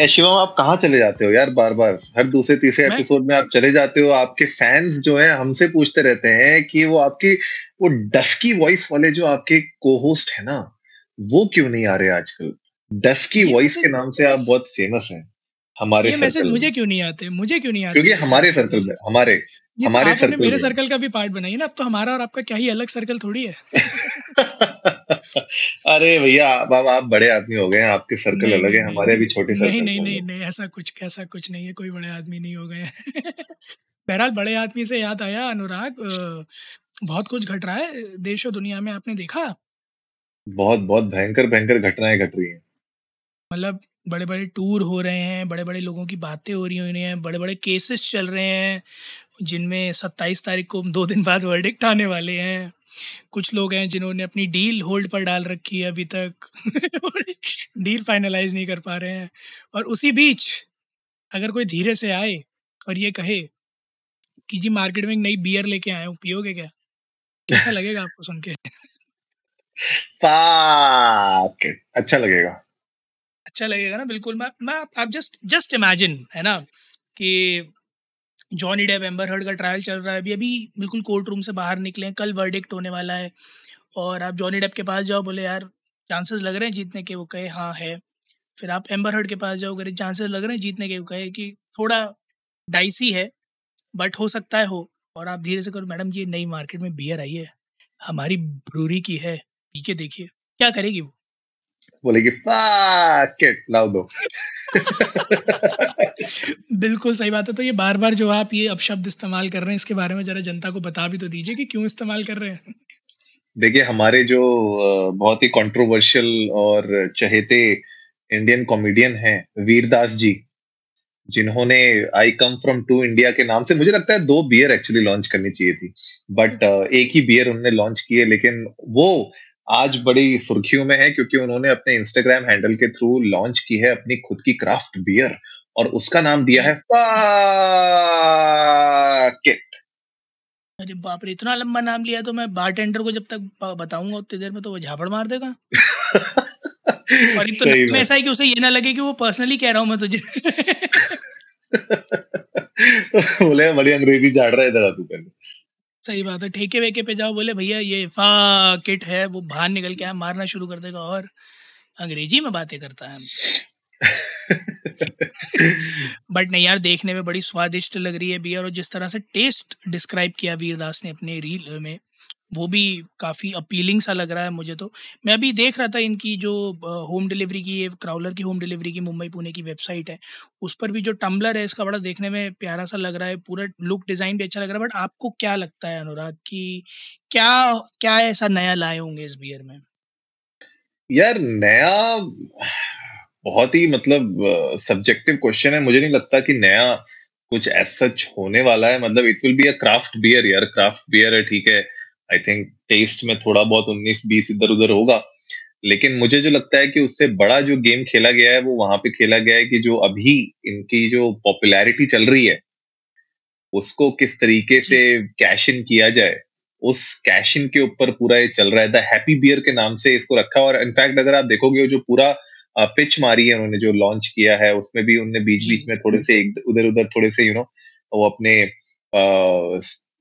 शिवम आप कहाँ चले जाते हो यार बार बार? हर दूसरे तीसरे एपिसोड में आप चले जाते हो आपके फैंस जो हैं हमसे पूछते रहते हैं कि वो आपकी वो डस्की वॉइस वाले जो आपके को होस्ट है ना वो क्यों नहीं आ रहे आजकल? डस्की वॉइस के नाम से आप बहुत फ़ेमस हैं हमारे ये मैसेज सर्कल मुझे क्यों नहीं आते? मुझे क्यों नहीं आते क्योंकि हमारे सर्कल में हमारे हमारे सर्कल मेरे सर्कल का भी पार्ट बनाइए ना अब तो हमारा और आपका क्या ही अलग सर्कल थोड़ी है? अरे भैया आप आप आप बड़े आदमी हो गए हैं आपके सर्कल अलग है हमारे अभी छोटे सर्कल नहीं नहीं नहीं नहीं ऐसा कुछ ऐसा कुछ नहीं है कोई बड़े आदमी नहीं हो गए बहरहाल बड़े आदमी से याद आया अनुराग बहुत कुछ घट रहा है देश और दुनिया में आपने देखा? बहुत बहुत भयंकर भयंकर घटनाएँ घट रही हैं। मतलब बड़े बड़े टूर हो रहे हैं बड़े बड़े लोगों की बातें हो रही हैं बड़े बड़े केसेस चल रहे हैं जिनमें सत्ताईस तारीख को दो दिन बाद वर्डिक्ट आने वाले हैं। कुछ लोग हैं जिन्होंने अपनी डील होल्ड पर डाल रखी है अभी तक। डील फाइनलाइज नहीं कर पा रहे हैं। और उसी बीच अगर कोई धीरे से आए और ये कहे कि जी मार्केट में एक नई बियर लेके आए हूँ पियोगे क्या? कैसा लगेगा आपको सुन के? अच्छा लगेगा। अच्छा लगेगा ना बिल्कुल। मैं मैं आप जस्ट जस्ट इमेजिन है ना कि जॉनी डेप एम्बर हर्ड का ट्रायल चल रहा है। अभी अभी बिल्कुल कोर्ट रूम से बाहर निकले हैं। कल वर्डिक्ट होने वाला है। और आप जॉनी डेप के पास जाओ बोले यार चांसेस लग रहे हैं जीतने के। वो कहे हाँ है। फिर आप एम्बर हर्ड के पास जाओ करे चांसेस लग रहे हैं जीतने के? वो कहे कि थोड़ा डाइसी है बट हो सकता है हो। और आप धीरे से करो मैडम ये नई मार्केट में बियर आई है। हमारी ब्रूरी की है। पी के देखिए। क्या करेगी वो? बोलेगी. लाओ दो। बिल्कुल सही बात है। तो ये बार बार जो आप ये अपशब्द इस्तेमाल कर रहे हैं, इसके बारे में जरा जनता को बता भी तो दीजिए कि क्यों इस्तेमाल कर रहे हैं। देखिए, हमारे जो बहुत ही कंट्रोवर्शियल और चहेते इंडियन कॉमेडियन हैं वीरदास जी, जिन्होंने I come from two India के नाम से, मुझे लगता है दो बियर एक्चुअली लॉन्च करनी चाहिए थी। बट एक ही बियर उन्होंने लॉन्च की है, लेकिन वो आज बड़ी सुर्खियों में है, क्योंकि उन्होंने अपने इंस्टाग्राम हैंडल के थ्रू लॉन्च की है अपनी खुद की क्राफ्ट बियर और उसका नाम दिया है Fuck अरे बाप रे इतना लंबा नाम लिया तो मैं बारटेंडर को जब तक बताऊँगा उतनी देर में तो वो झापड़ मार देगा। और तो नाम ऐसा है कि उसे ये ना लगे कि वो पर्सनली कह रहा हूँ मैं तुझे। बोले बड़ी अंग्रेज़ी झाड़ रहा है इधर तू पहले। सही बात है ठेके वेके पे जाओ बोले भैया ये फा किट है वो बाहर निकल के आया मारना शुरू कर देगा और अंग्रेज़ी में बातें करता है हमसे। बट नहीं यार, देखने में बड़ी स्वादिष्ट लग रही है बियर और जिस तरह से टेस्ट डिस्क्राइब किया वीरदास ने अपने रील में, वो भी काफ़ी अपीलिंग सा लग रहा है मुझे तो। मैं अभी देख रहा था इनकी जो होम डिलीवरी की ये क्राउलर की होम डिलीवरी की मुंबई पुणे की वेबसाइट है, उस पर भी जो टम्बलर है, इसका बड़ा देखने में प्यारा सा लग रहा है, पूरा लुक डिज़ाइन भी अच्छा लग रहा है बट आपको क्या लगता है अनुराग कि क्या क्या ऐसा नया लाए होंगे इस बियर में? यार, नया बहुत ही मतलब सब्जेक्टिव क्वेश्चन है। मुझे नहीं लगता कि नया कुछ सच होने वाला है। मतलब it will be a craft beer यार। क्राफ्ट बियर है ठीक है। आई थिंक टेस्ट में थोड़ा बहुत उन्नीस बीस इधर उधर होगा। लेकिन मुझे जो लगता है कि उससे बड़ा जो गेम खेला गया है वो वहाँ पे खेला गया है कि जो अभी इनकी जो पॉपुलैरिटी चल रही है उसको किस तरीके से कैश इन किया जाए। उस कैश इन के ऊपर पूरा ये चल रहा है। द हैप्पी बियर के नाम से इसको रखा और इनफैक्ट अगर आप देखोगे जो पूरा पिच मारी है उन्होंने जो लॉन्च किया है उसमें भी उनने बीच बीच में थोड़े से उधर उधर थोड़े से यू नो वो अपने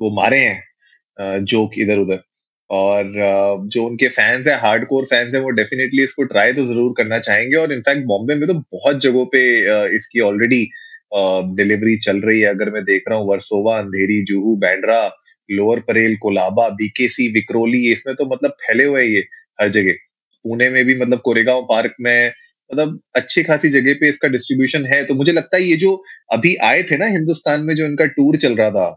वो मारे हैं जोक इधर उधर और जो उनके फैंस है हार्ड कोर फैंस है वो डेफिनेटली इसको ट्राई तो ज़रूर करना चाहेंगे। और इनफैक्ट बॉम्बे में तो बहुत जगहों पे इसकी ऑलरेडी डिलीवरी चल रही है। अगर मैं देख रहा हूँ वर्सोवा अंधेरी जुहू बैंड्रा लोअर परेल कोलाबा बीकेसी विक्रोली इसमें तो मतलब फैले हुए ये हर जगह। पुणे में भी मतलब कोरेगांव पार्क में मतलब अच्छी खासी जगह पे इसका डिस्ट्रीब्यूशन है। तो मुझे लगता है ये जो अभी आए थे ना हिंदुस्तान में जो इनका टूर चल रहा था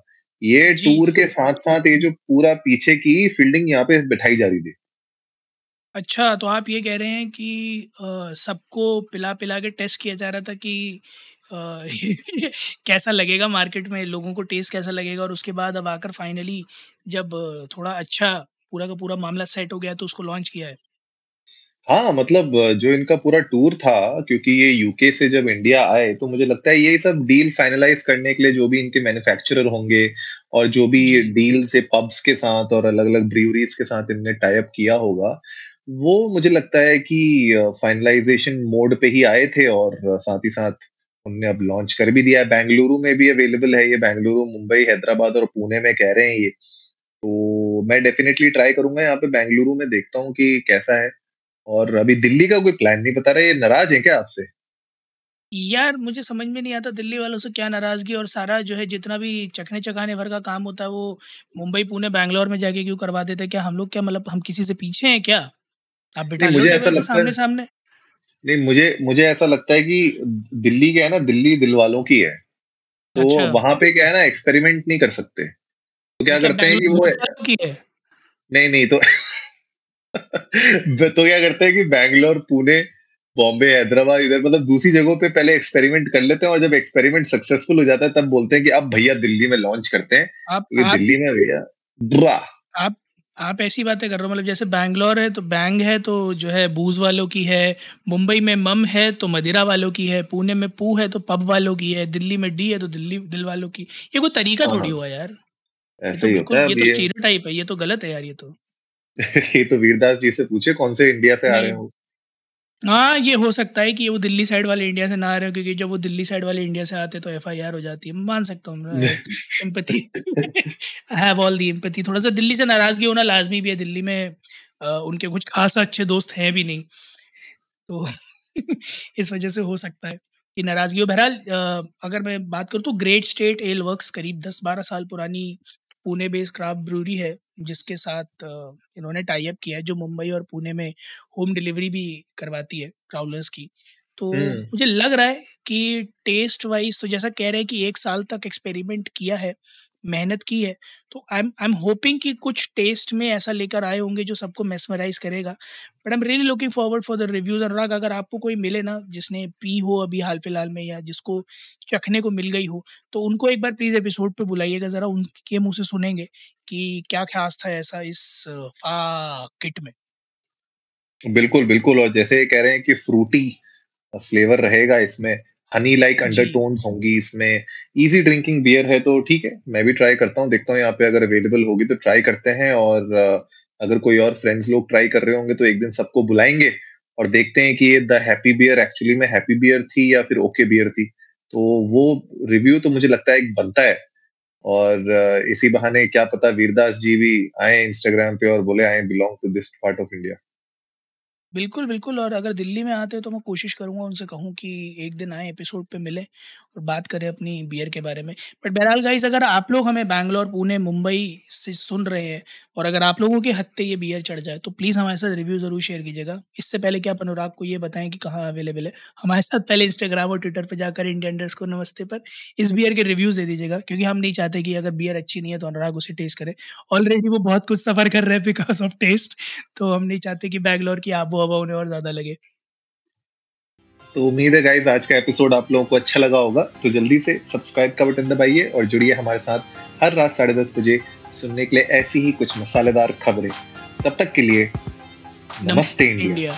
ये टूर के साथ साथ ये जो पूरा पीछे की फील्डिंग यहाँ पे बिठाई जा रही थी। अच्छा तो आप ये कह रहे हैं कि सबको पिला पिला के टेस्ट किया जा रहा था कि कैसा लगेगा मार्केट में लोगों को टेस्ट कैसा लगेगा? और उसके बाद अब आकर फाइनली जब थोड़ा अच्छा पूरा का पूरा मामला सेट हो गया तो उसको लॉन्च किया है। हाँ मतलब जो इनका पूरा टूर था क्योंकि ये यूके से जब इंडिया आए तो मुझे लगता है ये सब डील फाइनलाइज करने के लिए जो भी इनके मैन्युफैक्चरर होंगे और जो भी डील से पब्स के साथ और अलग अलग ब्रीवरीज के साथ इनने टाइप किया होगा वो मुझे लगता है कि फाइनलाइजेशन मोड पे ही आए थे और साथ ही साथ उनने अब लॉन्च कर भी दिया है। बेंगलुरु में भी अवेलेबल है ये बेंगलुरु मुंबई हैदराबाद और पुणे में कह रहे हैं ये। तो मैं डेफिनेटली ट्राई करूँगा यहाँ पे बेंगलुरु में देखता हूँ कि कैसा है। और अभी दिल्ली का कोई प्लान नहीं बता रहे ये नाराज़ है क्या आपसे? यार मुझे समझ में नहीं आता दिल्ली वालों से क्या नाराज़गी और सारा जो है जितना भी चखने चखाने भर का काम होता है वो मुंबई पुणे बैंगलोर में जाके क्यों करवा देते क्या हम लोग क्या मतलब हम किसी से पीछे हैं क्या? आप बेटा मुझे ऐसा लगता सामने सामने नहीं मुझे मुझे ऐसा लगता है कि दिल्ली क्या है ना दिल्ली दिल वालों की है। तो अच्छा। वहाँ पे क्या है ना एक्सपेरिमेंट नहीं कर सकते। तो क्या करते हैं कि वो है? नहीं नहीं तो तो क्या करते हैं कि बैंगलोर पुणे बॉम्बे हैदराबाद इधर मतलब दूसरी जगहों पे पहले एक्सपेरिमेंट कर लेते हैं और जब एक्सपेरिमेंट सक्सेसफुल हो जाता है तब बोलते हैं कि अब भैया दिल्ली में लॉन्च करते हैं। आप, आप दिल्ली में भैया आप आप ऐसी बातें कर रहे हो मतलब जैसे बैंगलोर है तो बैंग है तो जो है बूज वालों की है मुंबई में मम है तो मदिरा वालों की है पुणे में पू है तो पब वालों की है दिल्ली में डी है तो दिल्ली दिल वालों की। ये कोई तरीका हाँ। थोड़ी हुआ यार। ऐसे तो ही होता है ये तो स्टीरियोटाइप है ये तो गलत है यार ये तो। ये तो वीरदास जी से पूछे कौन से इंडिया से आ रहे हो? हाँ ये हो सकता है कि वो दिल्ली साइड वाले इंडिया से ना आ रहे हो क्योंकि जब वो दिल्ली साइड वाले इंडिया से आते तो एफआईआर हो जाती है। मान सकता हूँ empathy have all the empathy थोड़ा सा दिल्ली से नाराज़गी होना लाजमी भी है दिल्ली में आ, उनके कुछ खास अच्छे दोस्त हैं भी नहीं। तो इस वजह से हो सकता है कि नाराज़गी हो। बहरहाल अगर मैं बात करूँ तो ग्रेट स्टेट एल वर्क्स करीब दस बारह साल पुरानी पुणे बेस्ड क्राफ्ट ब्रूरी है। जिसके साथ इन्होंने टाई अप किया है जो मुंबई और पुणे में होम डिलीवरी भी करवाती है ट्रावलर्स की। तो मुझे लग रहा है कि टेस्ट वाइज तो जैसा कह रहे हैं कि एक साल तक एक्सपेरिमेंट किया है मेहनत की है तो I am I am hoping कि कुछ टेस्ट में ऐसा लेकर आए होंगे जो सबको मेसमराइज करेगा। But I am really looking forward for the reviews Anurag, अगर आपको कोई मिले ना, जिसने पी हो अभी हाल फ़िलहाल में, या जिसको चखने को मिल गई हो तो उनको एक बार प्लीज़ एपिसोड पे बुलाइएगा ज़रा, उनके मुँह से सुनेंगे कि क्या ख्यास था ऐसा इस, फा किट में। बिल्कुल बिल्कुल, और जैसे कह रहे हैं कि फ्रूटी फ्लेवर रहेगा इसमें हनी लाइक अंडरटोन्स होंगी इसमें। इजी ड्रिंकिंग बियर है तो ठीक है मैं भी ट्राई करता हूँ देखता हूँ यहाँ पे अगर अवेलेबल होगी तो ट्राई करते हैं और अगर कोई और फ्रेंड्स लोग ट्राई कर रहे होंगे तो एक दिन सबको बुलाएँगे और देखते हैं कि ये द हैप्पी बियर एक्चुअली में हैप्पी बियर थी या फिर ओके बियर थी। तो वो रिव्यू तो मुझे लगता है एक बनता है। और इसी बहाने क्या पता वीरदास जी भी आए इंस्टाग्राम पे और बोले I belong to this part of India बिल्कुल, बिल्कुल और अगर दिल्ली में आते हैं तो मैं कोशिश करूँगा उनसे कहूँ कि एक दिन आए एपिसोड पे मिलें और बात करें अपनी बियर के बारे में। बट बहरहाल गाइज़ अगर आप लोग हमें बैंगलोर, पुणे, मुंबई से सुन रहे हैं और अगर आप लोगों के हत्ते ये बियर चढ़ जाए तो प्लीज़ हमारे साथ रिव्यू ज़रूर शेयर कीजिएगा। इससे पहले कि आप अनुराग को ये बताएँ कि कहाँ अवेलेबल है। हमारे साथ पहले इंस्टाग्राम और ट्विटर पर जाकर इंडिया को नमस्ते पर इस बियर के रिव्यूज़ दे दीजिएगा क्योंकि हम नहीं चाहते कि अगर बियर अच्छी नहीं है तो अनुराग उसे टेस्ट करे। ऑलरेडी वो बहुत कुछ सफ़र कर रहे हैं बिकॉज़ ऑफ़ टेस्ट तो हम नहीं चाहते कि बैंगलोर की आबो हवा उन्हें और ज़्यादा लगे। तो उम्मीद है गाइज़ आज का एपिसोड आप लोगों को अच्छा लगा होगा तो जल्दी से सब्सक्राइब का बटन दबाइए और जुड़िए हमारे साथ हर रात साढ़े दस बजे सुनने के लिए ऐसी ही कुछ मसालेदार खबरें तब तक के लिए नमस्ते इंडिया, इंडिया।